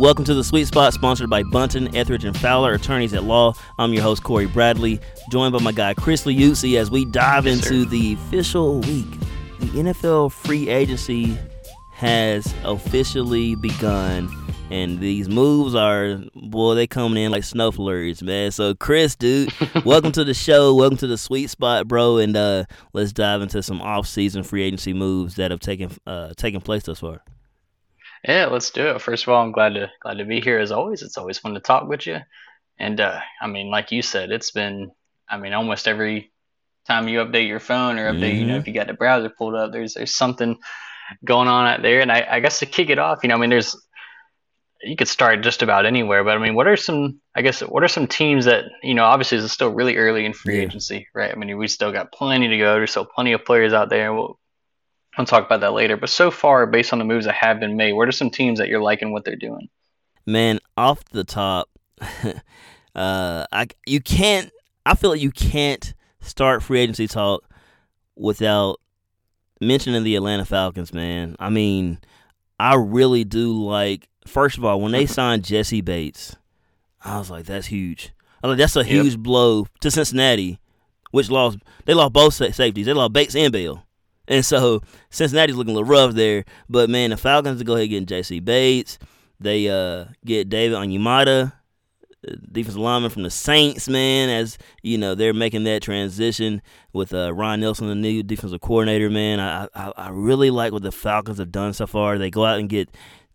Welcome to the Sweet Spot, sponsored by Bunton, Etheridge, and Fowler, attorneys at law. I'm your host, Cory Bradley, joined by my guy, Chris Liuzzi, as we dive Yes, into sir. the official week. The NFL free agency has officially begun, and these moves are, boy, they coming in like snow flurries, man. So, Chris, dude, welcome to the show. Welcome to the Sweet Spot, bro, and uh, let's dive into some off-season free agency moves that have taken uh, taken place thus far. Yeah, let's do it. First of all, I'm glad to glad to be here as always. It's always fun to talk with you. And uh, I mean, like you said, it's been I mean, almost every time you update your phone or update, you know, Mhm. if you got the browser pulled up, there's there's something going on out there. And I, I guess to kick it off, you know, I mean, there's you could start just about anywhere, but I mean, what are some I guess what are some teams that you know obviously it's still really early in free Yeah. agency, right? I mean, we still got plenty to go. There's still plenty of players out there. We'll, I'll talk about that later. But so far, based on the moves that have been made, what are some teams that you're liking what they're doing? Man, off the top, uh, I you can't. I feel like you can't start free agency talk without mentioning the Atlanta Falcons. Man, I mean, I really do like. First of all, when they signed Jessie Bates, I was like, that's huge. I was like, that's a Yep. huge blow to Cincinnati, which lost. They lost both safeties. They lost Bates and Bell. And so Cincinnati's looking a little rough there. But man, the Falcons go ahead and get J.C. Bates. They uh, get David Onyemata, uh, defensive lineman from the Saints, man, as you know, they're making that transition with uh, Ryan Nielsen, the new defensive coordinator, man. I, I I really like what the Falcons have done so far. They go out and get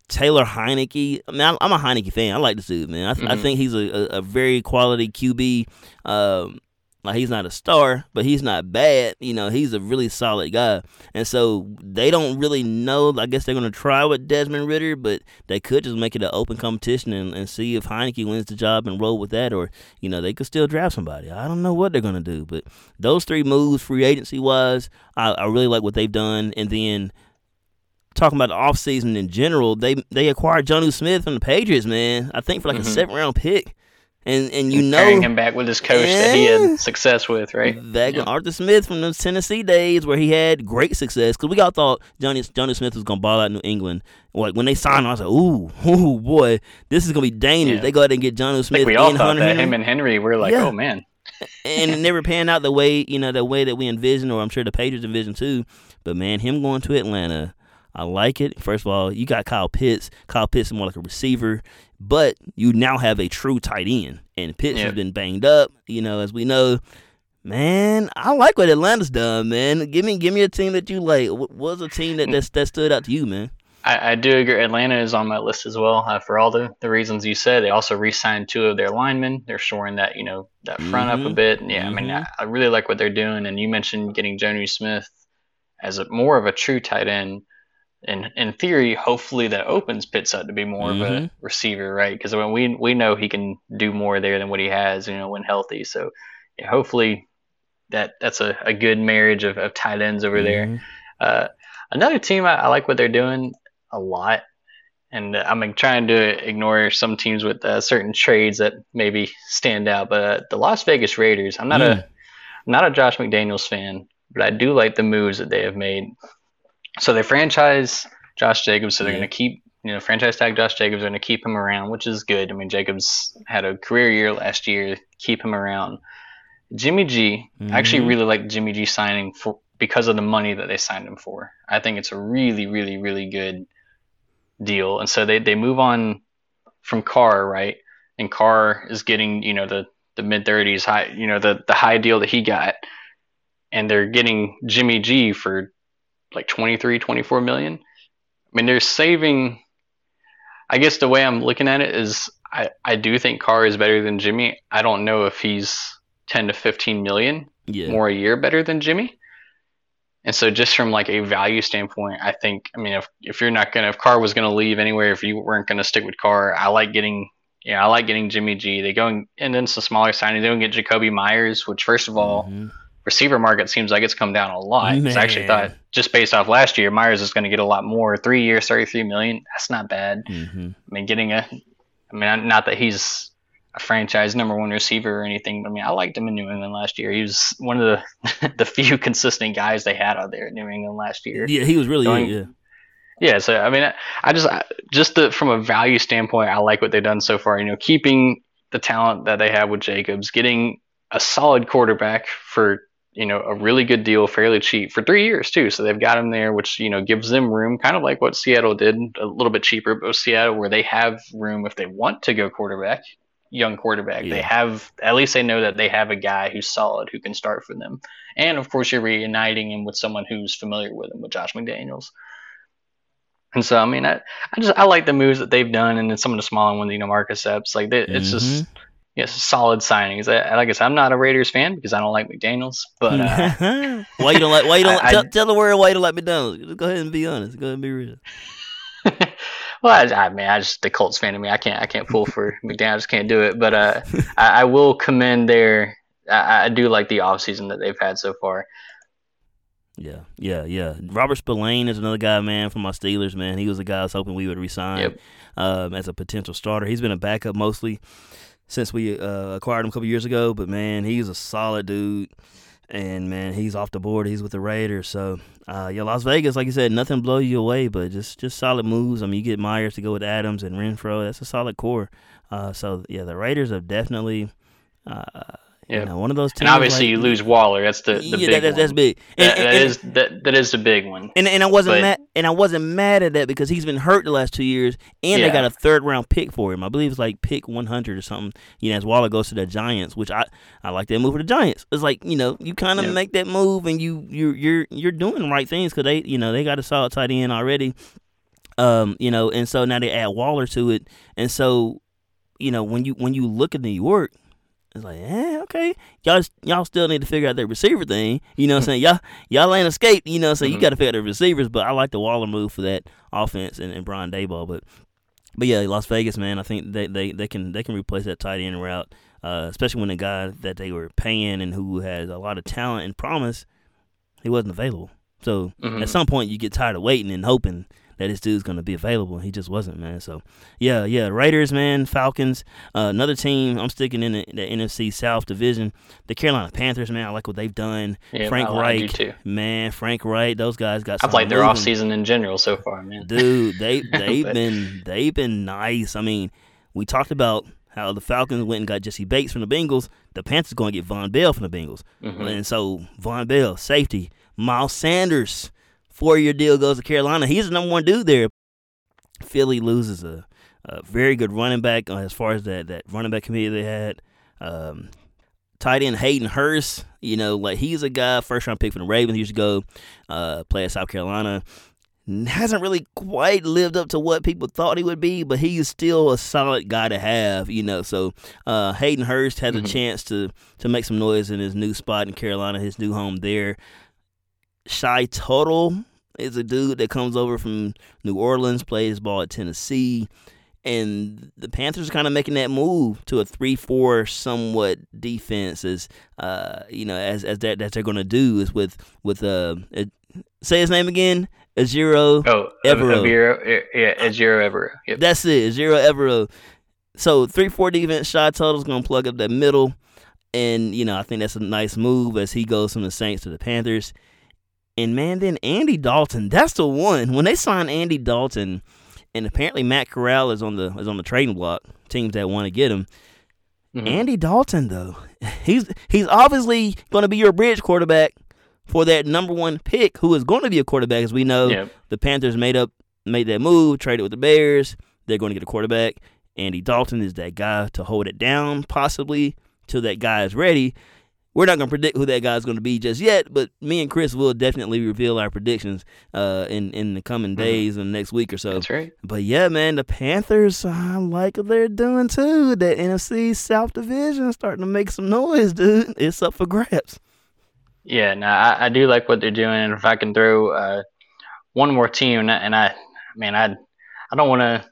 Taylor Heinicke. I mean, I'm a Heinicke fan. I like this dude, man. I, th- I Mhm. think he's a, a, a very quality QB. Um, like he's not a star, but he's not bad. You know, he's a really solid guy. And so they don't really know. I guess they're gonna try with Desmond Ridder, but they could just make it an open competition and, and see if Heinicke wins the job and roll with that, or you know they could still draft somebody. I don't know what they're gonna do, but those three moves, free agency wise, I, I really like what they've done. And then talking about the offseason in general, they they acquired Jonnu Smith from the Patriots, man. I think for like a Mhm. seven round pick. And and you know carrying him back with his coach that he had success with, right? Back Yeah. Arthur Smith from those Tennessee days where he had great success. Because we all thought Johnny, Johnny Smith was going to ball out New England. Like when they signed him, I was like, ooh, ooh, boy, this is going to be dangerous. Yeah. They go ahead and get Johnny Smith we all and thought Hunter that Henry. him and Henry we were like, oh man, and it never panned out the way, you know, the way that we envisioned, or I'm sure the Patriots envisioned too. But man, him going to Atlanta, I like it. First of all, you got Kyle Pitts. Kyle Pitts is more like a receiver, but you now have a true tight end. And Pitts has been banged up, you know, as we know. Man, I like what Atlanta's done, man. Give me give me a team that you like. What was a team that, that that stood out to you, man? I, I do agree. Atlanta is on my list as well uh, for all the, the reasons you said. They also re-signed two of their linemen. They're shoring that you know that front up a Mhm. bit. And yeah, I mean, Mhm. I, I really like what they're doing. And you mentioned getting Jonnu Smith as a, more of a true tight end. And in theory, hopefully that opens Pitts up to be more of Mhm. a receiver, right? Because when we we know he can do more there than what he has, you know, when healthy. So yeah, hopefully that that's a, a good marriage of, of tight ends over there. Mhm. Uh, another team I, I like what they're doing a lot, and I'm trying to ignore some teams with uh, certain trades that maybe stand out. But uh, the Las Vegas Raiders, I'm not Mm. a I'm not a Josh McDaniels fan, but I do like the moves that they have made. So they franchise Josh Jacobs, so they're Yeah. going to keep you know franchise tag Josh Jacobs. They're going to keep him around, which is good. I mean, Jacobs had a career year last year. Keep him around. Jimmy G, I actually Mhm. really like Jimmy G signing for because of the money that they signed him for. I think it's a really, really, really good deal. And so they, they move on from Carr, right? And Carr is getting, you know, the, the mid thirties high you know, the, the high deal that he got. And they're getting Jimmy G for like 23, 24 million. I mean, they're saving I guess the way I'm looking at it is I, I do think Carr is better than Jimmy. I don't know if he's 10 to 15 million Yeah. more a year better than Jimmy. And so just from like a value standpoint, I think I mean if if you're not gonna if Carr was gonna leave anywhere, if you weren't gonna stick with Carr, I like getting yeah, I like getting Jimmy G. They go and, and then some smaller signings. They don't get Jakobi Meyers, which first of all, Mhm. Receiver market seems like it's come down a lot. 'Cause I actually thought just based off last year, Meyers is going to get a lot more. Three years, thirty-three million. That's not bad. Mhm. I mean, getting a, I mean, not that he's a franchise number one receiver or anything, but I mean, I liked him in New England last year. He was one of the the few consistent guys they had out there in New England last year. Yeah, he was really Going- yeah. Yeah, so I mean, I, I just I, just the, from a value standpoint, I like what they've done so far. You know, keeping the talent that they have with Jacobs, getting a solid quarterback for you know a really good deal, fairly cheap for three years too. So they've got him there, which you know gives them room, kind of like what Seattle did, a little bit cheaper, but Seattle where they have room if they want to go quarterback, young quarterback. Yeah. They have at least they know that they have a guy who's solid who can start for them, and of course you're reuniting him with someone who's familiar with him, with Josh McDaniels. And so, I mean, I, I just I like the moves that they've done, and then some of the smaller ones, you know, Marcus Epps, like they, it's just Mhm. Yes, solid signings. I, like I said, I'm not a Raiders fan because I don't like McDaniels, but uh, why you don't like? Why you don't I- I- tell, tell the world why you don't like McDonald's? Go ahead and be honest. Go ahead and be real. well, I, I mean, I just the Colts fan of me. I can't I can't pull for McDaniels. I just can't do it. But uh, I, I will commend their. I, I do like the offseason that they've had so far. Yeah, yeah, yeah. Robert Spillane is another guy, man, from my Steelers, man. He was a guy I was hoping we would resign Yep. um, as a potential starter. He's been a backup mostly since we uh, acquired him a couple years ago, but man, he's a solid dude. And man, he's off the board. He's with the Raiders. So uh, yeah, Las Vegas, like you said, nothing blow you away, but just just solid moves. I mean, you get Meyers to go with Adams and Renfrow. That's a solid core. Uh, so yeah, the Raiders have definitely. Uh, you know, one of those teams. And obviously, like- you lose Waller. That's the, the yeah, big that, that- that's one. big. And, That, and- that and- is that that is the big one. and and I wasn't But- mad and I wasn't mad at that because he's been hurt the last two years and they got a third round pick for him. I believe it's like pick one hundred or something. You know, as Waller goes to the Giants, which I, I like that move for the Giants. It's like you know you kind of Yeah. make that move and you you you're you're doing the right things because they you know they got a solid tight end already. Um, you know, and so now they add Waller to it, and so you know when you when you look at New York. It's like, eh, okay. Y'all y'all still need to figure out that receiver thing. You know what I'm saying? Y'all y'all ain't escaped, you know, so you Mhm. got to figure out the receivers. But I like the Waller move for that offense and, and Brian Daboll. But but yeah, Las Vegas, man, I think they, they, they can they can replace that tight end route, uh, especially when the guy that they were paying and who has a lot of talent and promise, he wasn't available. So Mhm. at some point you get tired of waiting and hoping that this dude's gonna be available. He just wasn't, man. So yeah, yeah, Raiders, man, Falcons, uh, another team. I'm sticking in the, the NFC South division. The Carolina Panthers, man, I like what they've done. Yeah, Frank Reich, too. man, Frank Reich, those guys got. I've liked their moving. off season in general so far, man. Dude, they they've But- been they've been nice. I mean, we talked about how the Falcons went and got Jessie Bates from the Bengals. The Panthers going to get Vonn Bell from the Bengals, Mhm. and so Vonn Bell, safety, Miles Sanders, four year deal goes to Carolina. He's the number one dude there. Philly loses a, a very good running back uh, as far as that that running back committee they had. Um, tight end Hayden Hurst, you know, like he's a guy first round pick from the Ravens years ago, uh, play at South Carolina. Hasn't really quite lived up to what people thought he would be, but he's still a solid guy to have, you know. So uh, Hayden Hurst has a Mhm. chance to to make some noise in his new spot in Carolina, his new home there. Shy Tuttle is a dude that comes over from New Orleans, plays ball at Tennessee, and the Panthers are kind of making that move to a three-four somewhat defense, as uh, you know, as as that that they're going to do is with with uh, uh, say his name again, Aziro. Oh, Evero. Evero, yeah, Ejiro Evero. Yep. That's it, Aziro Evero. So three-four defense, Shy Tuttle's going to plug up that middle, and you know I think that's a nice move as he goes from the Saints to the Panthers. And man, then Andy Dalton, that's the one. When they signed Andy Dalton, and apparently Matt Corral is on the is on the trading block. Teams that want to get him. Mhm. Andy Dalton, though, he's he's obviously going to be your bridge quarterback for that number one pick, who is going to be a quarterback, as we know. Yep. The Panthers made up made that move, traded with the Bears. They're going to get a quarterback. Andy Dalton is that guy to hold it down, possibly till that guy is ready. We're not going to predict who that guy is going to be just yet, but me and Chris will definitely reveal our predictions uh, in in the coming Mhm. days and next week or so. That's right. But yeah, man, the Panthers, I like what they're doing too. That NFC South Division is starting to make some noise, dude. It's up for grabs. Yeah, no, I, I do like what they're doing, and if I can throw uh, one more team, and I, and I man, I I don't want to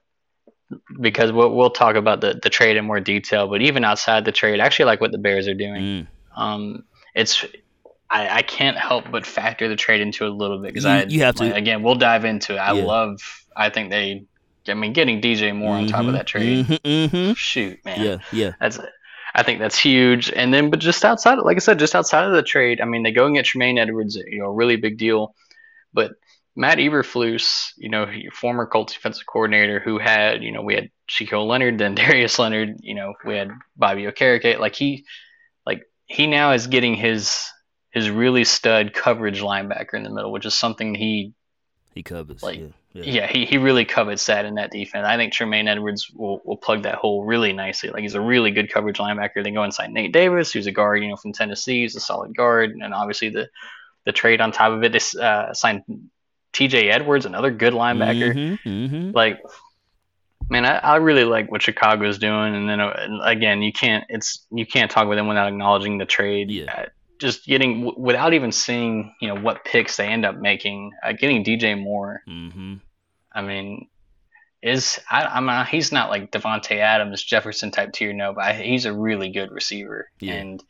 because we'll we'll talk about the the trade in more detail, but even outside the trade, I actually like what the Bears are doing. Mm. Um, it's I, I can't help but factor the trade into it a little bit because I you have to. again we'll dive into it. I Yeah. love I think they I mean getting DJ Moore on top of Mhm, that trade. mhm, mhm. Shoot, man. Yeah, yeah. That's I think that's huge. And then, but just outside, like I said, just outside of the trade, I mean, they go and get Tremaine Edmunds, you know, a really big deal. But Matt Eberflus, you know, former Colts defensive coordinator, who had, you know, we had Shaquille Leonard, then Darius Leonard, you know, we had Bobby Okereke. Like he, like he now is getting his his really stud coverage linebacker in the middle, which is something he he covers. Like, yeah, yeah. yeah, he, he really covets that in that defense. I think Tremaine Edmunds will, will plug that hole really nicely. Like he's a really good coverage linebacker. They go inside Nate Davis, who's a guard, you know, from Tennessee. He's a solid guard, and obviously the the trade on top of it. They uh, signed T.J. Edwards, another good linebacker. Mm-hmm, mm-hmm. Like, man, I, I really like what Chicago's doing. And then uh, again, you can't it's you can't talk with them without acknowledging the trade. Yeah. Uh, just getting without even seeing you know what picks they end up making, uh, getting DJ Moore. Mm-hmm. I mean, is I, I mean he's not like Davante Adams, Jefferson type tier, no, but I, he's a really good receiver. Yeah. And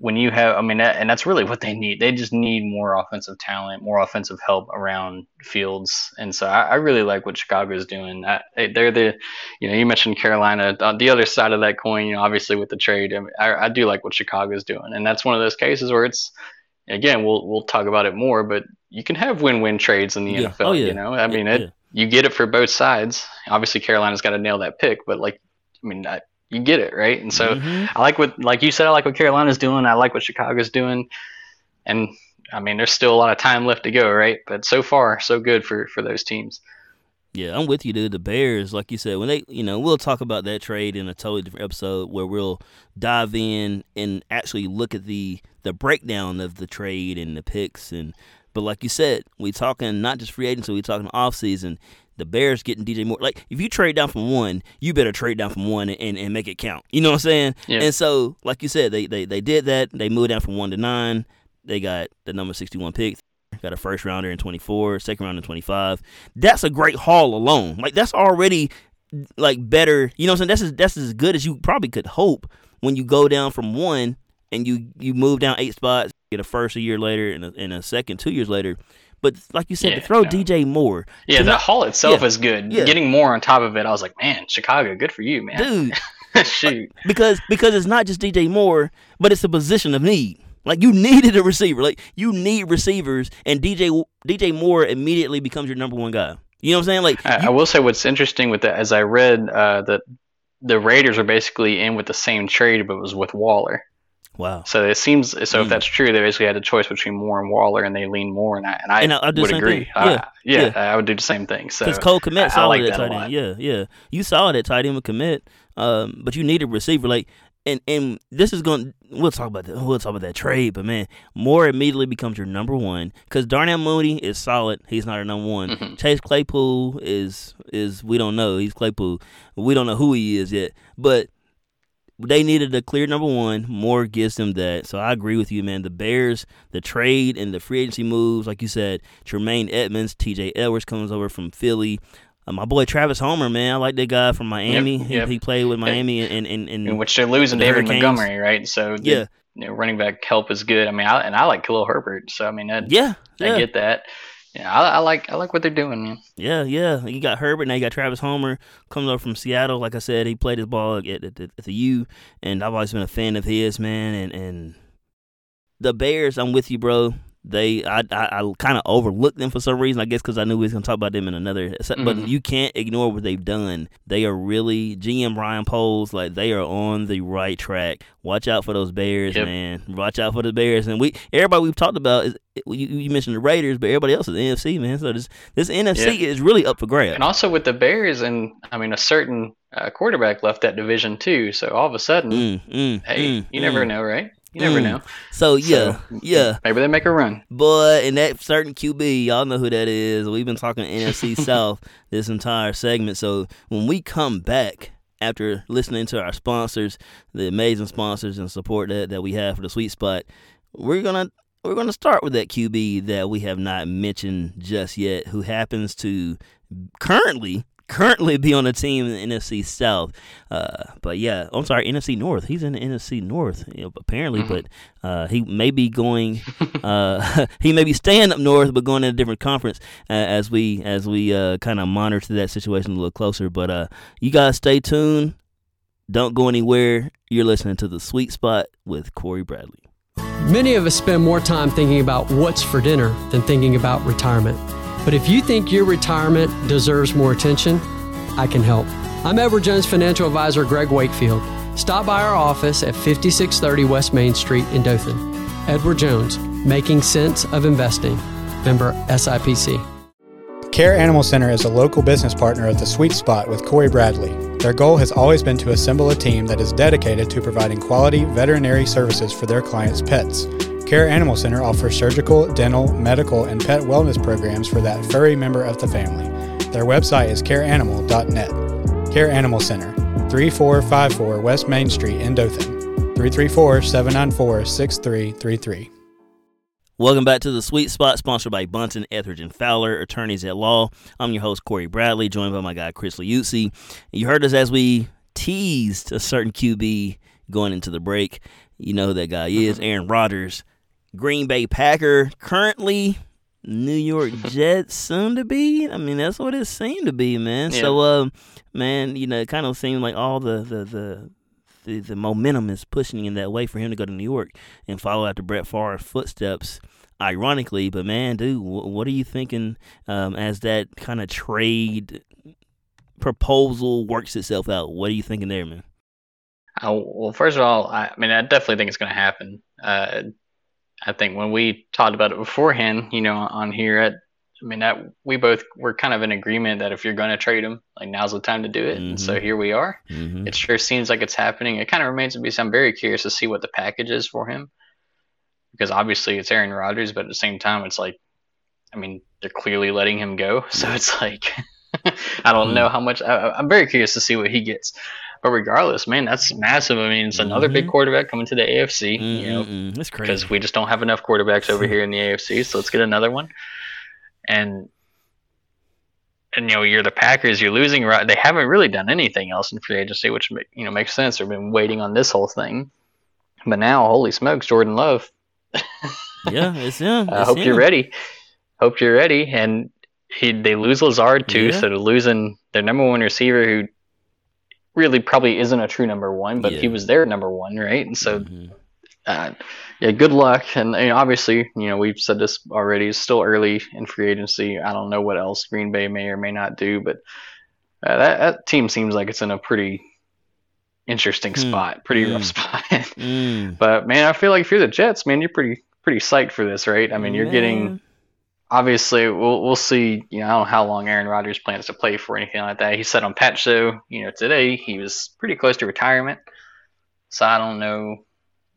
when you have, I mean, that, and that's really what they need. They just need more offensive talent, more offensive help around Fields. And so I, I really like what Chicago is doing. I, they're the, you know, you mentioned Carolina. On the other side of that coin, you know, obviously with the trade, I, mean, I, I do like what Chicago is doing. And that's one of those cases where it's, again, we'll we'll talk about it more, but you can have win-win trades in the Yeah. NFL. Oh, yeah. You know, I mean, Yeah, it, yeah. you get it for both sides. Obviously, Carolina's got to nail that pick, but like, I mean, I, you get it right. And so Mhm. I like what, like you said, I like what Carolina's doing. I like what Chicago's doing, and I mean, there's still a lot of time left to go, right? But so far, so good for for those teams. Yeah, I'm with you, dude. The Bears, like you said, when they, you know, we'll talk about that trade in a totally different episode where we'll dive in and actually look at the the breakdown of the trade and the picks and. But like you said, we talking not just free agency, we talking off season. The Bears getting DJ Moore. Like if you trade down from one, you better trade down from one and, and make it count. You know what I'm saying? Yeah. And so, like you said, they, they they did that. They moved down from one to nine. They got the number 61 pick. Got a first rounder in 24, second round in 25. That's a great haul alone. Like that's already like better. You know what I'm saying? That's as, that's as good as you probably could hope when you go down from one and you you move down eight spots, get a first a year later and a, and a second two years later. But like you said, to throw no. DJ Moore, Yeah, the not- haul itself yeah, is good. yeah. Getting more on top of it, I was like, man, Chicago, good for you, man. dude, Shoot. because because it's not just DJ Moore, but it's a position of need. Like you needed a receiver. Like you need receivers, and DJ DJ Moore immediately becomes your number one guy. You know what I'm saying? Like I, I will say what's interesting with that, as I read uh, that the Raiders are basically in with the same trade, but it was with Waller. Wow. So it seems so. Mm. If that's true, they basically had a choice between Moore and Waller, and they lean Moore, and I and I, And I- I'll do the would agree. I- Yeah, yeah, yeah. I would do the same thing. So Because Cole I saw like that that tight end. Yeah, yeah. You saw that tight end would commit. Um, but you need a receiver. Like, and and this is going. We'll talk about that. We'll talk about that trade. But man, Moore immediately becomes your number one because Darnell Mooney is solid. He's not a number one. Mhm. Chase Claypool is is we don't know. He's Claypool. We don't know who he is yet. But they needed a clear number one. Moore gives them that. So I agree with you, man. The Bears, the trade and the free agency moves, like you said, Tremaine Edmunds, T.J. Edwards comes over from Philly. Uh, my boy Travis Homer, man, I like that guy from Miami. He, yep. he played with Miami and and, and, in which they're losing the David Hurricanes. Montgomery, right? So the, yeah, you know, running back help is good. I mean, I, and I like Khalil Herbert, so I mean, that, yeah, I yeah, get that. Yeah, I, I like I like what they're doing, man. yeah, yeah. You got Herbert, now you got Travis Homer comes over from Seattle. Like I said, he played his ball at, at, at, at the U, and I've always been a fan of his, man. And and the Bears, I'm with you, bro. They, I, I, I kind of overlooked them for some reason. I guess because I knew we was gonna talk about them in another. But Mhm. you can't ignore what they've done. They are really GM Ryan Poles, like they are on the right track. Watch out for those Bears, Yep. man. Watch out for the Bears. And we, everybody we've talked about is you, you mentioned the Raiders, but everybody else is NFC, man. So this this NFC is really up for grabs. And also with the Bears, and I mean, a certain uh, quarterback left that division too. So all of a sudden, Mm, mm, hey, mm, you never mm. know, right? You never Mm. know. So yeah, So, yeah. Maybe they make a run. But in that certain QB, y'all know who that is. We've been talking NFC South this entire segment. So when we come back after listening to our sponsors, the amazing sponsors and support that, that we have for the sweet spot, we're gonna we're gonna start with that QB that we have not mentioned just yet, who happens to currently currently be on the team in the NFC South. Uh, but yeah, I'm sorry, NFC North. He's in the NFC North you know, apparently, Mhm. but uh, he may be going. uh, he may be staying up north, but going in a different conference uh, as we as we uh, kind of monitor that situation a little closer. But uh, you guys stay tuned. Don't go anywhere. You're listening to the Sweet Spot with Cory Bradley. Many of us spend more time thinking about what's for dinner than thinking about retirement. But if you think your retirement deserves more attention, I can help. I'm Edward Jones financial advisor Greg Wakefield. Stop by our office at 5630 West Main Street in Dothan. Edward Jones, making sense of investing. Member SIPC. Care Animal Center is a local business partner of the Sweet Spot with Corey Bradley. Their goal has always been to assemble a team that is dedicated to providing quality veterinary services for their clients' pets. Care Animal Center offers surgical, dental, medical, and pet wellness programs for that furry member of the family. Their website is careanimal.net. Care Animal Center, 3454 West Main Street in Dothan, 334 794 6333. Welcome back to the Sweet Spot, sponsored by Bunton, Etheridge, and Fowler, attorneys at law. I'm your host, Cory Bradley, joined by my guy, Chris Liuzzi. You heard us as we teased a certain QB going into the break. You know who that guy is, mm-hmm. Aaron Rodgers. Green Bay Packer, currently New York Jets, soon to be. I mean, that's what it seemed to be, man. Yeah. So, um, man, you know, it kind of seemed like all the, the, the, the, the momentum is pushing in that way for him to go to New York and follow after Brett Favre's footsteps. Ironically, but man, dude, what are you thinking um, as that kind of trade proposal works itself out? What are you thinking there, man? Uh, well, first of all, I, I mean, I definitely think it's going to happen. Uh, I think when we talked about it beforehand, you know, on here, at, I mean, that we both were kind of in agreement that if you're going to trade him, like now's the time to do it. And so Mhm. here we are. Mm-hmm. It sure seems like it's happening. It kind of remains to be seen. I'm very curious to see what the package is for him, because obviously it's Aaron Rodgers, but at the same time, it's like, I mean, they're clearly letting him go, so it's like, I don't Hmm. know how much. I, I'm very curious to see what he gets. But regardless, man, that's massive. I mean, it's another big Mhm. quarterback coming to the AFC. You know, Mm-mm-mm. That's crazy. because we just don't have enough quarterbacks over here in the AFC. So let's get another one. And and you know, you're the Packers. You're losing. They haven't really done anything else in free agency, which you know makes sense. They've been waiting on this whole thing. But now, holy smokes, Jordan Love. yeah, it's him. I hope you're ready. Hope you're ready. And he they lose Lazard too, Yeah. so they're losing their number one receiver who really probably isn't a true number one, but Yeah. he was their number one, right? And so Mhm. uh, yeah, good luck. And, and obviously, you know, we've said this already. It's still early in free agency. I don't know what else Green Bay may or may not do, but uh, that, that team seems like it's in a pretty interesting Hmm. spot, pretty Hmm. rough spot. Mm. but man, I feel like if you're the Jets, man, you're pretty pretty psyched for this, right? I mean, you're getting Man. Obviously we'll we'll see. You know, I don't know how long Aaron Rodgers plans to play for anything like that. He said on Pat Show, you know, today he was pretty close to retirement. So I don't know.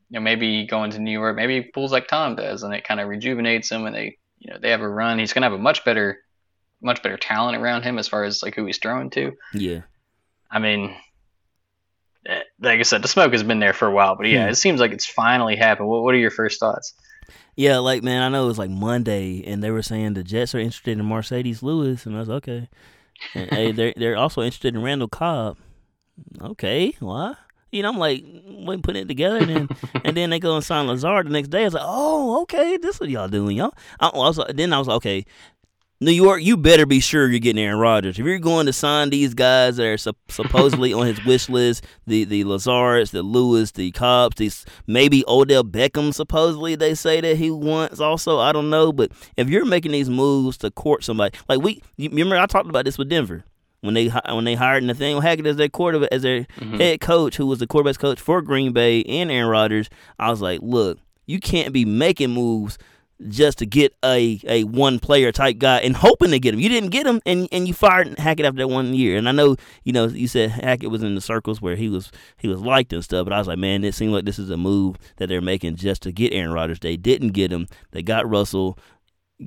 You know, maybe going to New York, maybe he pulls like Tom does, and it kind of rejuvenates him, and they, you know, they have a run. He's gonna have a much better, much better talent around him as far as like who he's throwing to. Yeah. I mean, eh, like I said, the smoke has been there for a while, but yeah, Hmm. it seems like it's finally happened. What, what are your first thoughts? Yeah, like man, I know it was like Monday, and they were saying the Jets are interested in Marcedes Lewis, and I was okay. And, hey, they're they're also interested in Randall Cobb. Okay, why? You know, I'm like, wasn't putting it together, and then and then they go and sign Lazard the next day. I was like, oh, okay, this is what y'all doing, y'all. I, I was, then I was like, okay, New York, you better be sure you're getting Aaron Rodgers. If you're going to sign these guys that are sup- supposedly on his wish list, the the Lazards, the Lewis, the Cobbs, these maybe Odell Beckham, supposedly they say that he wants. Also, I don't know, but if you're making these moves to court somebody, like we, you remember I talked about this with Denver when they when they hired Nathaniel Hackett as their quarterback as their Mhm. head coach, who was the quarterback coach for Green Bay and Aaron Rodgers. I was like, look, you can't be making moves just to get a, a one player type guy and hoping to get him. You didn't get him, and and you fired Hackett after that one year. And I know you know you said Hackett was in the circles where he was he was liked and stuff, but I was like, man, it seemed like this is a move that they're making just to get Aaron Rodgers. They didn't get him. They got Russell.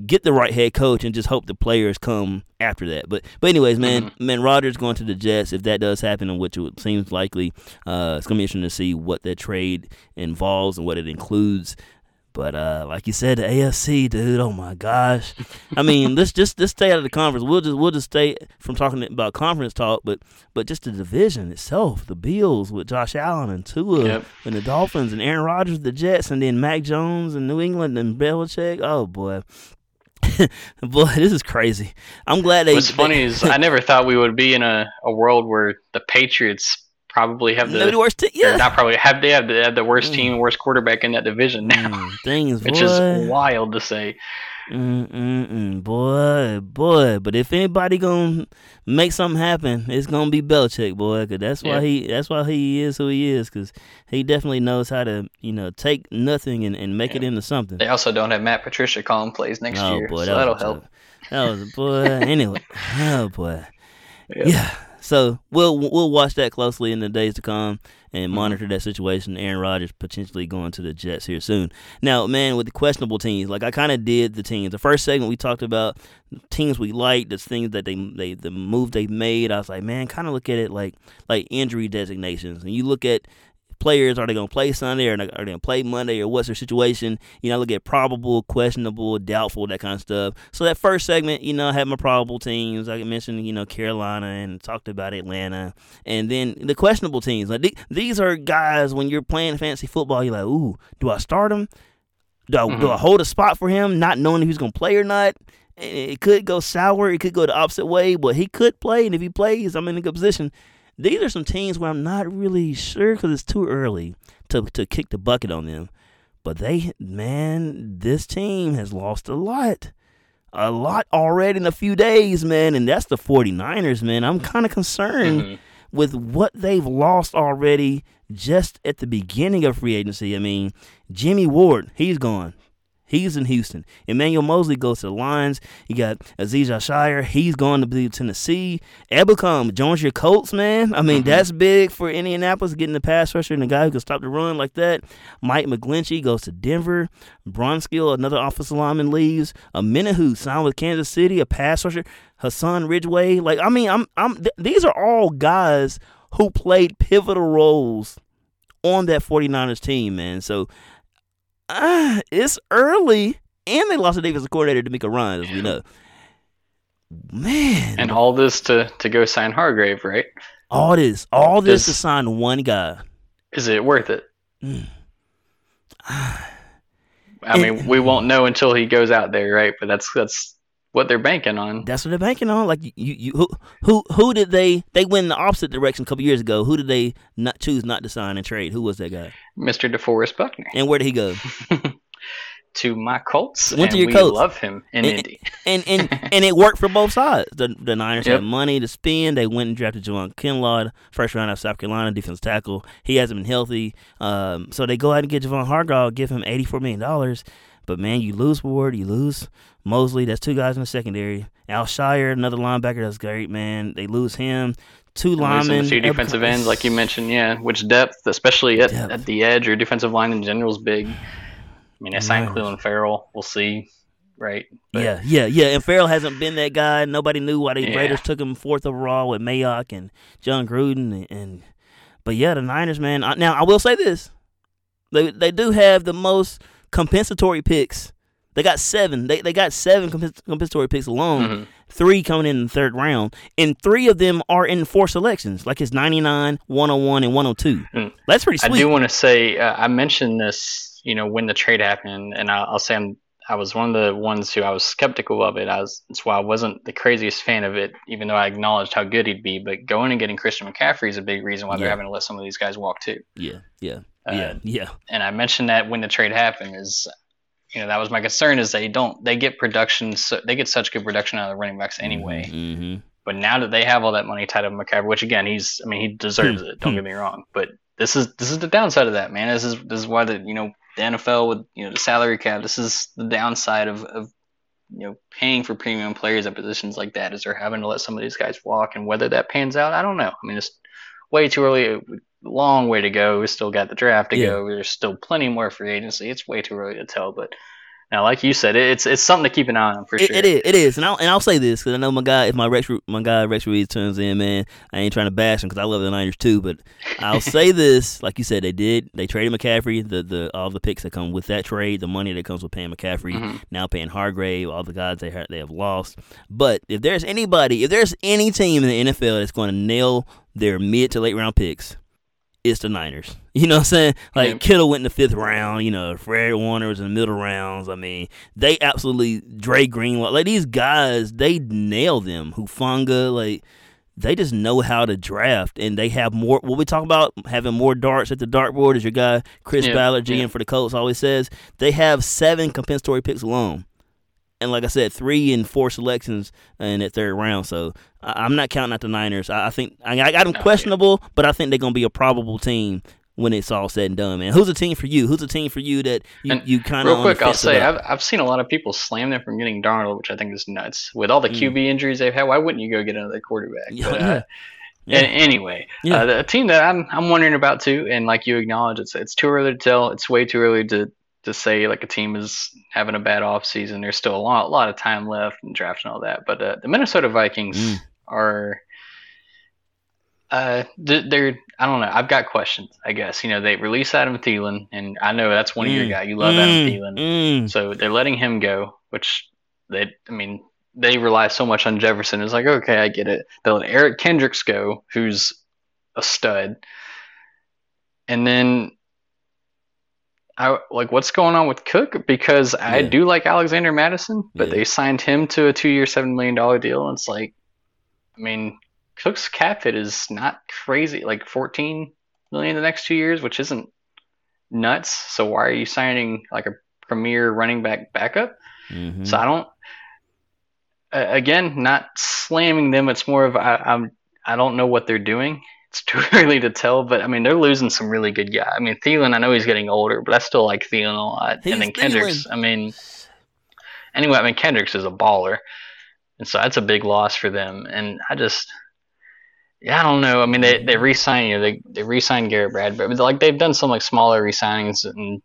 Get the right head coach and just hope the players come after that. But but anyways, man, man, Rodgers going to the Jets. If that does happen, and which it seems likely, uh, it's gonna be interesting to see what that trade involves and what it includes. But uh, like you said, the AFC, dude. Oh my gosh. I mean, let's just just stay out of the conference. We'll just we'll just stay from talking about conference talk, but but just the division itself, the Bills with Josh Allen and Tua Yep. and the Dolphins and Aaron Rodgers, the Jets, and then Mac Jones and New England and Belichick. Oh boy. Boy, this is crazy. I'm glad they. What's funny is I never thought we would be in a, a world where the Patriots probably have the worst. T- yeah. not probably have they have the, have the worst Mm. team, worst quarterback in that division now, Mm, things, which boy. is wild to say. Mm-mm-mm. Boy, boy. But if anybody gonna make something happen, it's gonna be Belichick, boy. Cause that's why Yeah. he that's why he is who he is. Cause he definitely knows how to you know take nothing and, and make it into something. They also don't have Matt Patricia calling plays next oh year, boy, so that that'll help. joke. That was boy. anyway, oh boy. Yeah. Yeah. So we'll we'll watch that closely in the days to come and Mm-hmm. monitor that situation. Aaron Rodgers potentially going to the Jets here soon. Now, man, with the questionable teams, like I kind of did the teams. The first segment we talked about teams we liked, the things that they they the move they made. I was like, man, kind of look at it like like injury designations, and you look at players are they going to play Sunday or are they going to play Monday or what's their situation? You know, I look at probable, questionable, doubtful, that kind of stuff. So that first segment, you know, I had my probable teams. Like I mentioned, you know, Carolina and talked about Atlanta, and then the questionable teams. Like th- these are guys when you're playing fantasy football, you're like, ooh, do I start him? Do I, do Mhm. I hold a spot for him, not knowing if he's going to play or not? It could go sour. It could go the opposite way, but he could play, and if he plays, I'm in a good position. These are some teams where I'm not really sure because it's too early to to kick the bucket on them. But they, man, this team has lost a lot. A lot already in a few days, man. And that's the 49ers, man. I'm kind of concerned Mhm. with what they've lost already just at the beginning of free agency. I mean, Jimmy Ward, he's gone. He's in Houston. Emmanuel Moseley goes to the Lions. You got Aziz Shire. He's going to be Tennessee. Ebukam joins your Colts, man. I mean, Mhm. that's big for Indianapolis getting the pass rusher and a guy who can stop the run like that. Mike McGlinchey goes to Denver. Brunskill, another offensive lineman, leaves. Omenihu signed with Kansas City, a pass rusher. Hassan Ridgeway. Like, I mean, I'm, I'm. Th- these are all guys who played pivotal roles on that 49ers team, man. So uh, it's early, and they lost a defensive coordinator, DeMeco Ryan, as we know. Man, And all this to to go sign Hargrave, right? all this, all this to sign one guy. Is it worth it? Mm. I mean, we won't know until he goes out there, right? But that's that's what they're banking on. That's what they're banking on. Like you, you, who, who, who did they? They went in the opposite direction a couple years ago. Who did they not choose not to sign and trade? Who was that guy? Mr. DeForest Buckner And where did he go? to my Colts, Went to and your we Colts. love him in And- Indy. and and and it worked for both sides. The the Niners Yep. had money to spend. They went and drafted Javon Kinlaw, first round out of South Carolina, defense tackle. He hasn't been healthy, um, so they go out and get Javon Hargrave, give him eighty four million dollars. But man, you lose Ward, you lose Mosley. That's two guys in the secondary. Al-Shaair, another linebacker, that's great, man. They lose him. Two And linemen, a few defensive ends, like you mentioned, yeah. Which depth, especially at, Depth. at the edge or defensive line in general, is big. I mean, they signed. Clelin Ferrell. We'll see, right? But yeah, yeah, yeah. And Farrell hasn't been that guy. Nobody knew why the Yeah. Raiders took him fourth overall with Mayock and Jon Gruden. And, and but yeah, the Niners, man. I, now I will say this: they they do have the most compensatory picks. They got seven. They they got seven compens- compensatory picks alone. Mhm. Three coming in the third round, and three of them are in four selections. Like it's 99, 101, and 102. Mm. That's pretty sweet. I do want to say uh, I mentioned this, you know, when the trade happened, and I'll, I'll say I'm, I was one of the ones who I was skeptical of it. I was that's why I wasn't the craziest fan of it, even though I acknowledged how good he'd be. But going and getting Christian McCaffrey is a big reason why they're having to let some of these guys walk too. yeah, yeah, yeah, um, yeah. and I mentioned that when the trade happened is you know that was my concern is they don't they get production so they get such good production out of the running backs mm-hmm, anyway. hmm But now that they have all that money tied up in McCaffrey, which again he's I mean he deserves hmm, it. Hmm. Don't get me wrong, but this is this is the downside of that man. This is this is why the you know the NFL with you know the salary cap. This is the downside of of you know paying for premium players at positions like that is they're having to let some of these guys walk, and whether that pans out, I don't know. I mean it's way too early. Long way to go. We still got the draft to Yeah. go. There's still plenty more free agency. It's way too early to tell, but now, like you said, it's it's something to keep an eye on for It, sure. it is. It is, and I'll and I'll say this because I know my guy. If my Rex, my guy Rex Ruiz turns in, man, I ain't trying to bash him because I love the Niners too. But I'll say this, like you said, they did. They traded McCaffrey. The the all the picks that come with that trade, the money that comes with paying McCaffrey, Mhm. now paying Hargrave, all the guys they ha- they have lost. But if there's anybody, if there's any team in the NFL that's going to nail their mid to late round picks, it's the Niners. You know what I'm saying? Like Yeah. Kittle went in the fifth round. You know, Fred Warner was in the middle rounds. I mean, they absolutely Dre Greenlaw. Like these guys, they nail them. Hufanga, like they just know how to draft, and they have more. What we talk about having more darts at the dartboard, is your guy Chris Yeah, Ballard, GM yeah. for the Colts, always says. They have seven compensatory picks alone. And like I said, three and four selections in that third round. So I, am not counting out the Niners. I, I think I, I, got them questionable, but I think they're gonna be a probable team when it's all said and done, man. Who's a team for you? Who's a team for you that you, you kind of real quick? I'll say I've, I've seen a lot of people slam them from getting Darnold, which I think is nuts. With all the mm. QB injuries they've had, why wouldn't you go get another quarterback? But, uh, yeah. anyway, yeah. Uh, the team that I'm I'm wondering about too, and like you acknowledge, it's it's too early to tell. It's way too early to to say like a team is having a bad off season. There's still a lot, a lot of time left and draft and all that. But uh, the Minnesota Vikings mm. are uh, they're I don't know. I've got questions. I guess you know they release Adam Thielen, and I know that's one of your mm. guys. You love mm. Adam Thielen, mm. so they're letting him go. Which they, I mean, they rely so much on Jefferson. It's like okay, I get it. They let Eric Kendricks go, who's a stud, and then I like what's going on with Cook because I do like Alexander Mattison, but yeah. they signed him to a two-year, seven million dollar deal, and it's like, I mean, Cook's cap hit is not crazy, like fourteen million the next two years, which isn't nuts. So why are you signing like a premier running back backup? Mm-hmm. So I don't. Uh, again, not slamming them. It's more of I, I'm I don't know what they're doing it's too early to tell, but I mean they're losing some really good guys. I mean Thielen, I know he's getting older, but I still like Thielen a lot. He's and then Kendricks, Thielen. I mean, anyway, I mean Kendricks is a baller, and so that's a big loss for them. And I just, yeah, I don't know. I mean they they re-signed you know they they re-signed Garrett Bradbury, but like they've done some like smaller re-signings and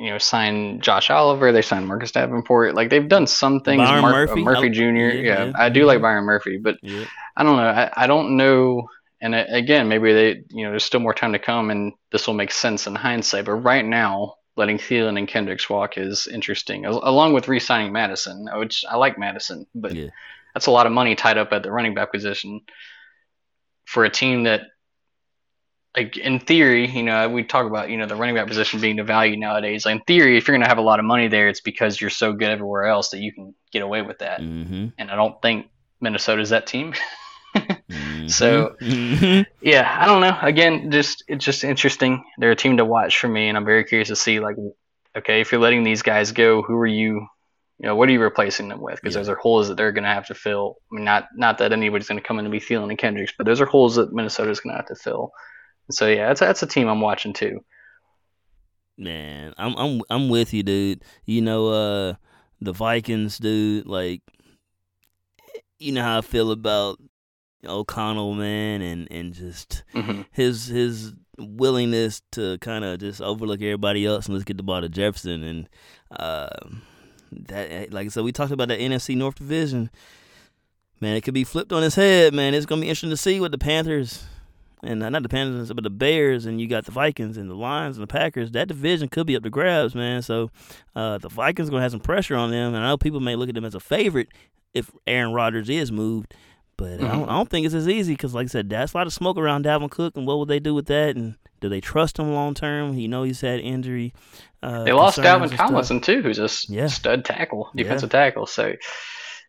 you know, signed Josh Oliver. They signed Marcus Davenport. Like they've done some things. Byron Murphy, uh, Murphy Jr. Yeah, yeah, yeah, I do like Byron Murphy, but yeah. I don't know. I, I don't know and again, maybe they, you know, there's still more time to come, and this will make sense in hindsight. But right now, letting Thielen and Kendricks walk is interesting, along with re-signing Mattison, which I like Mattison, but yeah. that's a lot of money tied up at the running back position for a team that, like in theory, you know, we talk about you know the running back position being the value nowadays. Like in theory, if you're going to have a lot of money there, it's because you're so good everywhere else that you can get away with that. Mm-hmm. And I don't think Minnesota's that team. Mm-hmm. So, mm-hmm. yeah, I don't know. Again, just it's just interesting. They're a team to watch for me, and I'm very curious to see like, okay, if you're letting these guys go, who are you? You know, what are you replacing them with? Because yeah. those are holes that they're going to have to fill. I mean, not not that anybody's going to come in and be Thielen and Kendricks, but those are holes that Minnesota's going to have to fill. So yeah, that's that's a team I'm watching too. Man, I'm I'm I'm with you, dude. You know, uh, the Vikings, dude. Like, you know how I feel about O'Connell, man, and and just mm-hmm. his his willingness to kind of just overlook everybody else and let's get the ball to Jefferson and uh, that like I said, we talked about the NFC North Division. Man, it could be flipped on its head, man. It's gonna be interesting to see what the Panthers and not the Panthers, but the Bears, and you got the Vikings and the Lions and the Packers. That division could be up to grabs, man. So uh, the Vikings gonna have some pressure on them, and I know people may look at them as a favorite if Aaron Rodgers is moved. But mm-hmm. I, don't, I, don't, think it's as easy because, like I said, that's a lot of smoke around Dalvin Cook, and what would they do with that? And do they trust him long term? You know, he's had injury. Uh, they lost Dalvin Tomlinson too, who's a yeah. stud tackle, defensive yeah. tackle. So,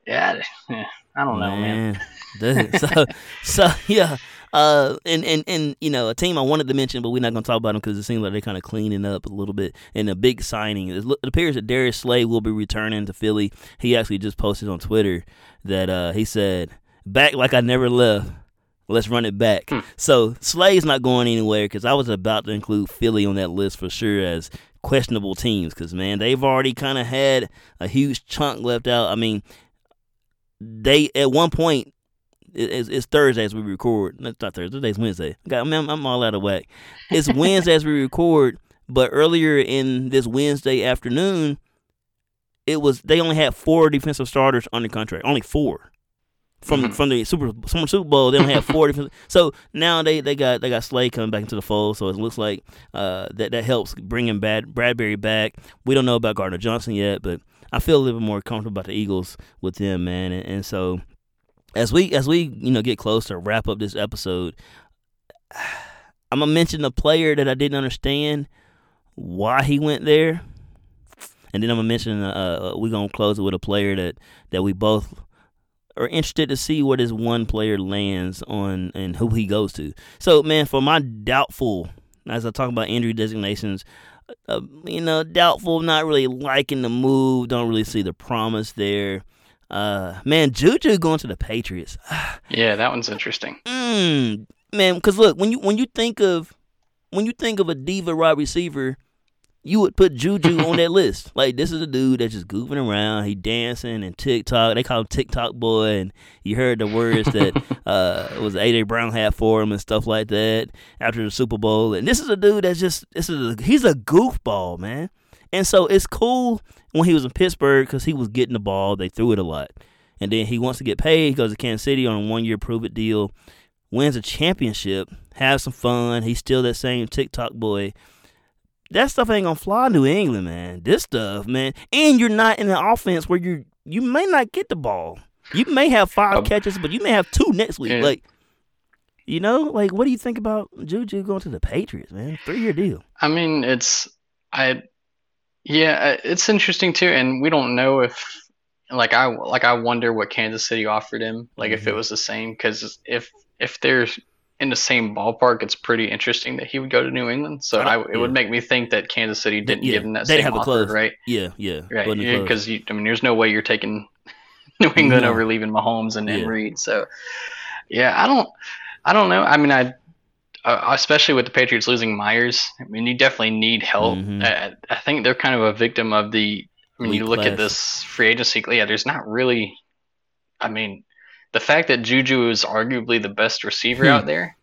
yeah, yeah, I don't know, man. man. so, so yeah. Uh, and, and, and you know, a team I wanted to mention, but we're not going to talk about them because it seems like they're kind of cleaning up a little bit. And a big signing. It appears that Darius Slay will be returning to Philly. He actually just posted on Twitter that uh, he said back like I never left. Let's run it back. Hmm. So Slay's not going anywhere because I was about to include Philly on that list for sure as questionable teams because man, they've already kind of had a huge chunk left out. I mean, they at one point it's, it's Thursday as we record. It's not Thursday. Today's Wednesday. I mean, I'm, I'm all out of whack. It's Wednesday as we record, but earlier in this Wednesday afternoon, it was they only had four defensive starters under contract. Only four from mm-hmm. from the Super from Super Bowl. They don't have four different. So now they, they got they got Slay coming back into the fold. So it looks like uh, that that helps bringing Bad Bradbury back. We don't know about Gardner Johnson yet, but I feel a little bit more comfortable about the Eagles with them, man. And, and so as we as we you know get close to wrap up this episode, I'm gonna mention a player that I didn't understand why he went there. And then I'm gonna mention uh, uh we're gonna close it with a player that, that we both are interested to see where this one player lands on and who he goes to. So, man, for my doubtful, as I talk about injury designations, uh, you know, doubtful, not really liking the move. Don't really see the promise there. Uh, man, Juju going to the Patriots. yeah, that one's interesting. Mm, man, because look, when you when you think of when you think of a diva wide receiver, you would put Juju on that list. Like this is a dude that's just goofing around. He dancing and TikTok. They call him TikTok boy, and you heard the words that uh was AJ Brown had for him and stuff like that after the Super Bowl. And this is a dude that's just this is a, he's a goofball, man. And so it's cool when he was in Pittsburgh because he was getting the ball. They threw it a lot, and then he wants to get paid. He goes to Kansas City on a one year prove it deal, wins a championship, have some fun. He's still that same TikTok boy that stuff ain't gonna fly New England, man. This stuff, man. And you're not in an offense where you you may not get the ball. You may have five um, catches, but you may have two next week. Yeah. Like, you know, like what do you think about Juju going to the Patriots, man? Three year deal. I mean, it's I, yeah, it's interesting too, and we don't know if like I like I wonder what Kansas City offered him, like mm-hmm. if it mm-hmm. was the same, because if if there's in the same ballpark, it's pretty interesting that he would go to New England. So I, it yeah. would make me think that Kansas City didn't yeah, give him that same offer, right? Yeah, yeah, right. Because I mean, there's no way you're taking New England no. over leaving Mahomes and, yeah. and Reid. So yeah, I don't, I don't know. I mean, I. Uh, especially with the Patriots losing Meyers, I mean, you definitely need help. Mm-hmm. I, I, think they're kind of a victim of the. When Weak you look class. at this free agency, yeah, there's not really. I mean, the fact that Juju is arguably the best receiver hmm. out there,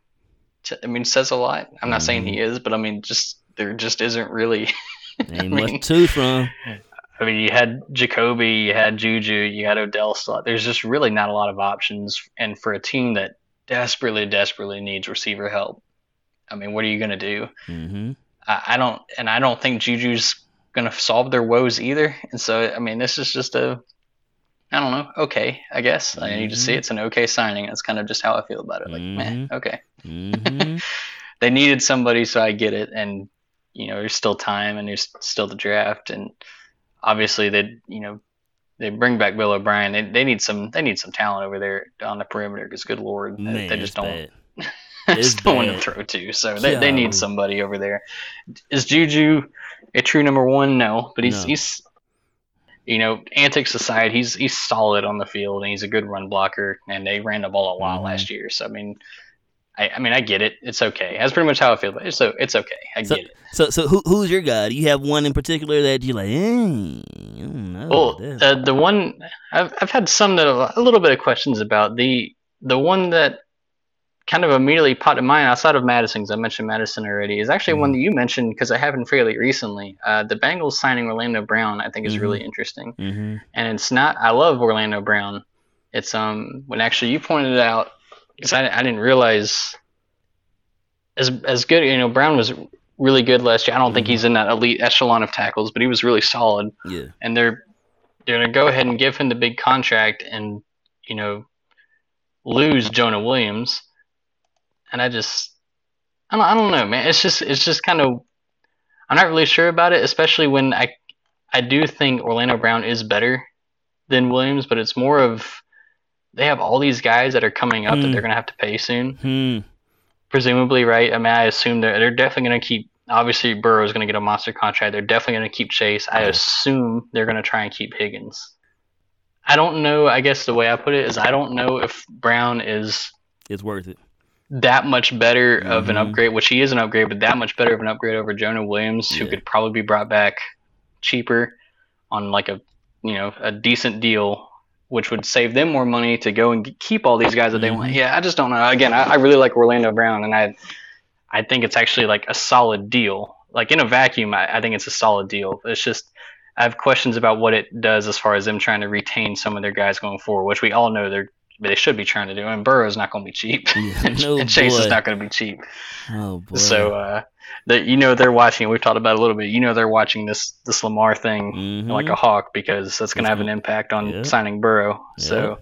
I mean, says a lot. I'm not mm-hmm. saying he mm-hmm. is, but I mean, just there just isn't really. Ain't much to from. I mean, you had Jakobi, you had Juju, you had Odell. Still, there's just really not a lot of options, and for a team that desperately, desperately needs receiver help, I mean, what are you going to do? Mm-hmm. I, I don't, and I don't think Juju's going to solve their woes either. And so, I mean, this is just a I don't know. Okay, I guess. Mm-hmm. I need to see it's an okay signing. That's kind of just how I feel about it. Like, mm-hmm. man, okay. Mm-hmm. they needed somebody, so I get it. And you know, there's still time, and there's still the draft, and obviously they, you know, they bring back Bill O'Brien. They, they need some they need some talent over there on the perimeter because good lord, man, they, just don't. just don't want to throw to, so they, they need somebody over there. Is Juju a true number one? No, but he's no. he's you know, antics aside, he's he's solid on the field and he's a good run blocker. And they ran the ball a lot mm-hmm. last year, so I mean, I, I, mean, I get it. It's okay. That's pretty much how I feel. But it's so it's okay. I so, get it. So so who who's your guy? Do you have one in particular that you like? Eh, well, uh, the one I've I've had some that a little bit of questions about the the one that kind of immediately popped in mind outside of Mattison, Mattison's. I mentioned Mattison already. Is actually mm-hmm. one that you mentioned because I happened fairly recently. Uh, the Bengals signing Orlando Brown, I think, is mm-hmm. really interesting. Mm-hmm. And it's not. I love Orlando Brown. It's um when actually you pointed it out because I, I didn't realize as as good. You know, Brown was really good last year. I don't think mm-hmm. he's in that elite echelon of tackles, but he was really solid. Yeah. And they're they're gonna go ahead and give him the big contract and you know lose Jonah Williams and I just I don't I don't know, man. It's just it's just kind of I'm not really sure about it, especially when I I do think Orlando Brown is better than Williams, but it's more of they have all these guys that are coming up hmm. that they're gonna have to pay soon. Hmm. Presumably, right? I mean, I assume they're they're definitely gonna keep. Obviously, Burrow is gonna get a monster contract. They're definitely gonna keep Chase. I assume they're gonna try and keep Higgins. I don't know. I guess the way I put it is I don't know if Brown is. is worth it that much better of an mm-hmm. upgrade, which he is an upgrade, but that much better of an upgrade over Jonah Williams, yeah. who could probably be brought back cheaper on like a you know a decent deal, which would save them more money to go and keep all these guys that they mm-hmm. want. Yeah, I just don't know. Again, I, I really like Orlando Brown, and I I think it's actually like a solid deal. Like in a vacuum, I, I think it's a solid deal. It's just I have questions about what it does as far as them trying to retain some of their guys going forward, which we all know they're they should be trying to do. And Burrow's not going to be cheap, yeah, and, no and Chase is not going to be cheap. Oh boy! So uh, that you know they're watching. We've talked about a little bit. You know they're watching this this Lamar thing mm-hmm. like a hawk because that's going to have an impact on yeah. signing Burrow. Yeah. So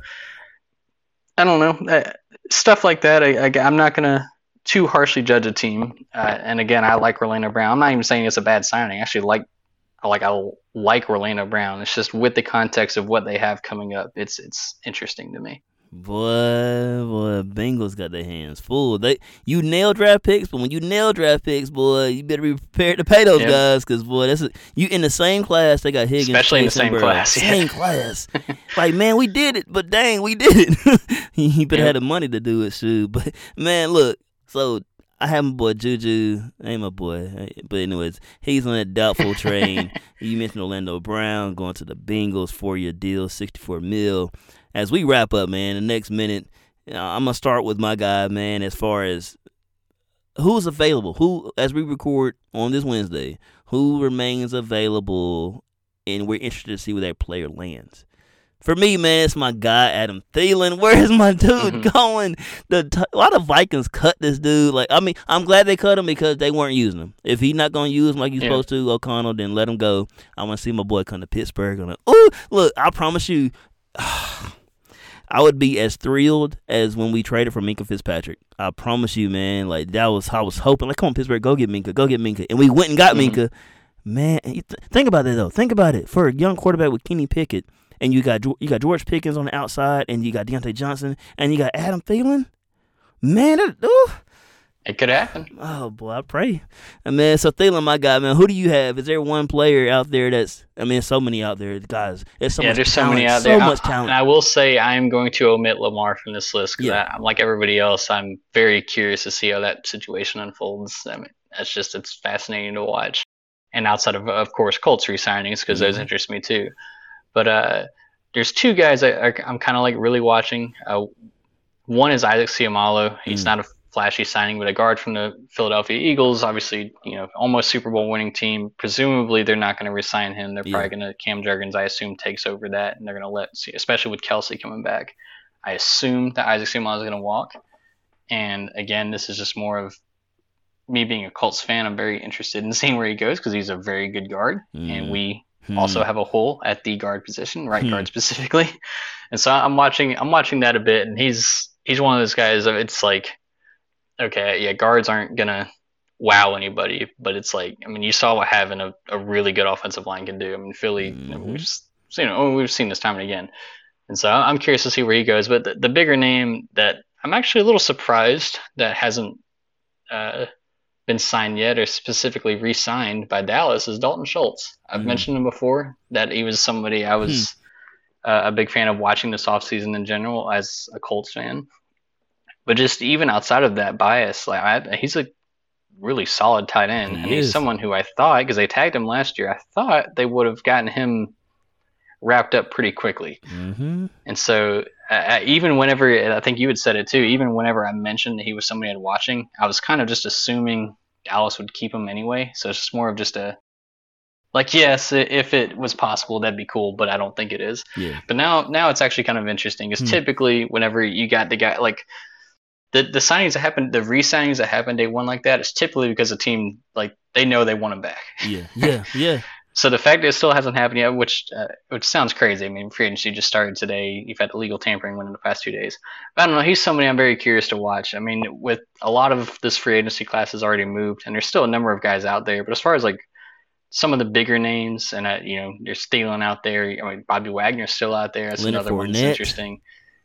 I don't know uh, stuff like that. I, I, am not going to too harshly judge a team. Uh, and again, I like Orlando Brown. I'm not even saying it's a bad signing. I actually like I like I like Orlando Brown. It's just with the context of what they have coming up, it's it's interesting to me. Boy, boy, Bengals got their hands full. They you nail draft picks, but when you nail draft picks, boy, you better be prepared to pay those Yep. guys because boy, that's a, you in the same class. They got Higgins, Especially in the same Burrow. class, yeah. Same class. like man, we did it, but dang, we did it. he better Yep. have the money to do it, shoot. But man, look, so I have my boy Juju. Ain't my boy, but anyways, he's on that doubtful train. you mentioned Orlando Brown going to the Bengals, four year deal, sixty four mil. As we wrap up, man, the next minute, I'm gonna start with my guy, man. As far as who's available, who as we record on this Wednesday, who remains available, and we're interested to see where that player lands. For me, man, it's my guy Adam Thielen. Where is my dude Mhm. going? The t- why the Vikings cut this dude? Like, I mean, I'm glad they cut him because they weren't using him. If he's not gonna use him like he's Yeah. supposed to, O'Connell, then let him go. I want to see my boy come to Pittsburgh. On a, ooh, look, I promise you, I would be as thrilled as when we traded for Minkah Fitzpatrick. I promise you, man. Like that was how I was hoping. Like, come on, Pittsburgh, go get Minkah, go get Minkah, and we went and got Mhm. Minkah. Man, th- think about that though. Think about it. For a young quarterback with Kenny Pickett, and you got you got George Pickens on the outside, and you got Diontae Johnson, and you got Adam Thielen. Man, that, ooh, It could happen. oh boy, I pray. And man, so Thielen, my guy, man. Who do you have? Is there one player out there that's? I mean, so many out there, guys. There's so yeah, much there's so many out so there. I- much talent. And I will say I am going to omit Lamar from this list because Yeah. I'm like everybody else. I'm very curious to see how that situation unfolds. I mean, it's just it's fascinating to watch. And outside of of course Colts re-signings because those Mhm. interest me too. But uh, there's two guys I, I, I'm kind of like really watching. Uh, one is Isaac Seumalo. He's Mm. not a flashy signing, but a guard from the Philadelphia Eagles. Obviously, you know, almost Super Bowl winning team. Presumably, they're not going to resign him. They're Yeah. probably going to Cam Jurgens, I assume, takes over that, and they're going to let, especially with Kelce coming back. I assume that Isaac Seumalo is going to walk. And again, this is just more of me being a Colts fan. I'm very interested in seeing where he goes because he's a very good guard, and Mhm. we Hmm. also have a hole at the guard position, right Hmm. guard specifically. And so I'm watching I'm watching that a bit and he's he's one of those guys it's like okay, yeah, guards aren't gonna wow anybody, but it's like I mean you saw what having a, a really good offensive line can do. I mean Philly you know, we've seen oh, we've seen this time and again. And so I'm curious to see where he goes. But the, the bigger name that I'm actually a little surprised that hasn't uh, been signed yet or specifically re-signed by Dallas is Dalton Schultz. I've Mhm. mentioned him before that he was somebody I was uh, a big fan of watching this offseason in general as a Colts fan. But just even outside of that bias, like I, he's a really solid tight end, He and he's is. someone who I thought because they tagged him last year, I thought they would have gotten him wrapped up pretty quickly. Mhm. And so, uh, even whenever I think you had said it too, even whenever I mentioned that he was somebody I'd watching, I was kind of just assuming Dallas would keep him anyway. So it's just more of just a like, yes, if it was possible, that'd be cool, but I don't think it is. Yeah. But now, now it's actually kind of interesting because Hmm. typically, whenever you got the guy like the the signings that happen, the re-signings that happen day one like that, is typically because the team like they know they want him back. Yeah. Yeah. Yeah. So the fact that it still hasn't happened yet, which uh, which sounds crazy. I mean, free agency just started today. You've had illegal tampering within the past two days. But I don't know. He's somebody I'm very curious to watch. I mean, with a lot of this free agency class has already moved, and there's still a number of guys out there. But as far as like some of the bigger names, and uh, you know, there's Thielen out there. I mean, Bobby Wagner's still out there. That's Leonard another one that's Fournette. interesting.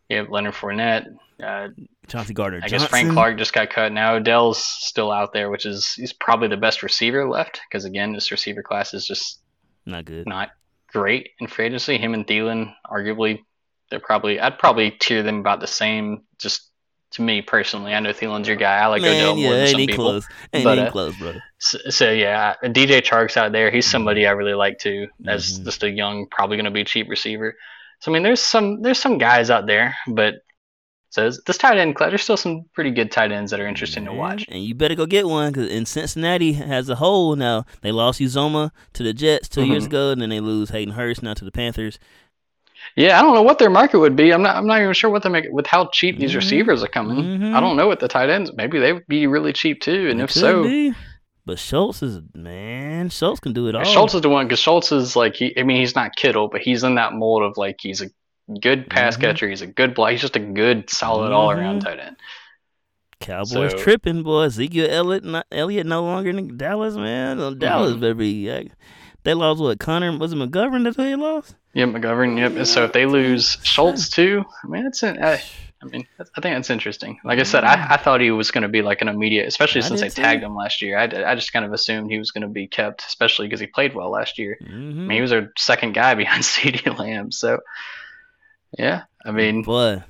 Yeah, Leonard Fournette. Uh, Gardner I Johnson. guess Frank Clark just got cut. Now Odell's still out there, which is he's probably the best receiver left because again, this receiver class is just Not good. not great in free agency. Him and Thielen, arguably, they're probably I'd probably tier them about the same. Just to me personally, I know Thielen's your guy. I like Man, Odell yeah, more than some people. close. Ain't But, even uh, close, bro. So, so yeah, DJ Chark's out there. He's somebody I really like too. As Mhm. just a young, probably going to be cheap receiver. So I mean, there's some there's some guys out there, but so this- tight end class, there's still some pretty good tight ends that are interesting to watch. And you better go get one because in Cincinnati has a hole now they lost Uzomah to the Jets 2 years Mhm. ago, and then they lose Hayden Hurst now to the Panthers. Yeah, I don't know what their market would be. I'm not. I'm not even sure what they make with how cheap these Mhm. receivers are coming. Mhm. I don't know what the tight ends. Maybe they would be really cheap too. And It if so, be. but Schultz is man. Schultz can do it all. Schultz is the one because Schultz is like he. I mean, he's not Kittle, but he's in that mold of like he's a good pass Mhm. catcher. He's a good block. He's just a good, solid all around tight end. Cowboys So- tripping, boy. Ezekiel Elliott, not, Elliott no longer in Dallas, man. Dallas Mhm. better be. uh, They lost what? Connor was it McGovern that they lost? Yep, McGovern. Yep. So if they lose Schultz too, I mean, it's an, I, I mean, I think that's interesting. Like I said, I, I thought he was going to be like an immediate, especially I since they tagged him last year. I, I just kind of assumed he was going to be kept, especially because he played well last year. I Mm-hmm. mean, he was our second guy behind CeeDee Lamb. So, yeah, I mean, Boy,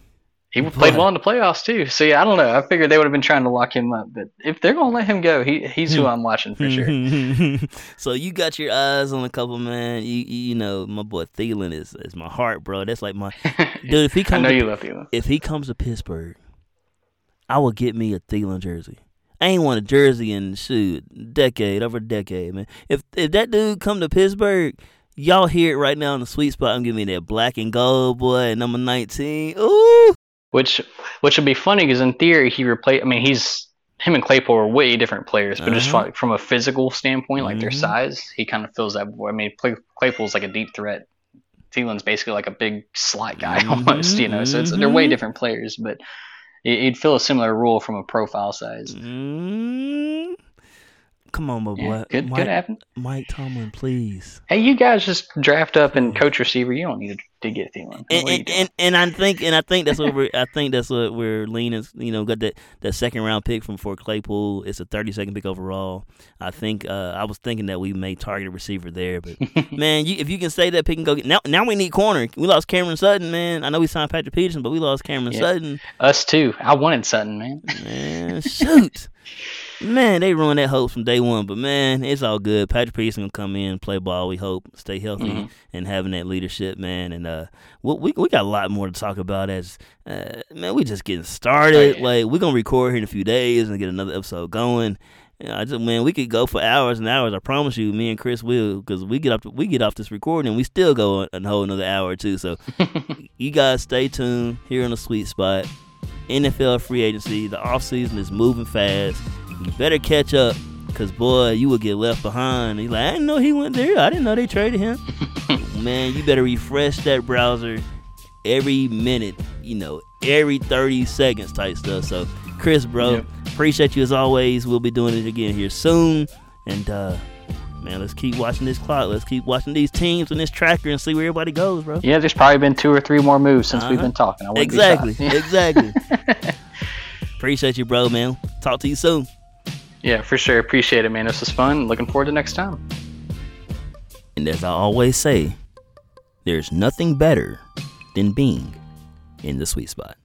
he played well in the playoffs too. See, I don't know. I figured they would have been trying to lock him up, but if they're going to let him go, he he's who I'm watching for sure. so you got your eyes on a couple man. You you know my boy Thielen is is my heart, bro. That's like my dude. If he I comes, know to, you love Thielen. if he comes to Pittsburgh, I will get me a Thielen jersey. I ain't want a jersey in shoot decade over decade, man. If if that dude come to Pittsburgh, y'all hear it right now in the sweet spot. I'm giving that black and gold boy number nineteen. Ooh, Which which would be funny because in theory he replaced. I mean, he's him and Claypool are way different players, but just Uh-huh. from, from a physical standpoint, like their Mhm. size, he kind of fills that. I mean, Clay, Claypool's like a deep threat. Thielen's basically like a big slot guy Mhm, almost, you know. So it's, they're way mhm. different players, but he- he'd fill a similar role from a profile size. mm. Come on, my boy. Yeah, good, Mike, good happen. Mike Tomlin, please. Hey, you guys just draft up and coach receiver. You don't need to, to get Thielen. and, What are you and, and, and I think and I think that's what we're I think that's what we're leaning. You know, got that, that second round pick from Fort Claypool. It's a thirty second pick overall. I think uh, I was thinking that we may target a receiver there, but man, you, if you can say that pick and go get now. Now we need corner. We lost Cameron Sutton, man. I know we signed Patrick Peterson, but we lost Cameron Yeah. Sutton. Us too. I wanted Sutton, man. Man, shoot. Man, they ruined that hope from day one, but man, it's all good. Patrick Peterson gonna come in, play ball. We hope, stay healthy, Mhm. and having that leadership, man. And uh, we we, got a lot more to talk about. As uh, man, we just getting started. Oh, yeah. Like we're gonna record here in a few days and get another episode going. You know, I just man, we could go for hours and hours. I promise you, me and Chris will, because we get off we get off this recording and we still go a, whole another hour or two. So you guys stay tuned here on the sweet spot. NFL free agency. The offseason is moving fast. You better catch up because, boy, you will get left behind. He's like, I didn't know he went there. I didn't know they traded him. Man, you better refresh that browser every minute, you know, every 30 seconds type stuff. So, Chris, bro, Yep. appreciate you as always. We'll be doing it again here soon. And, uh, man, let's keep watching this clock. Let's keep watching these teams and this tracker and see where everybody goes, bro. Yeah, there's probably been two or three more moves since we've Uh-huh. been talking. I wouldn't be Exactly. Exactly. Appreciate you, bro, man. Talk to you soon. Yeah, for sure. Appreciate it, man. This was fun. Looking forward to next time. And as I always say, there's nothing better than being in the sweet spot.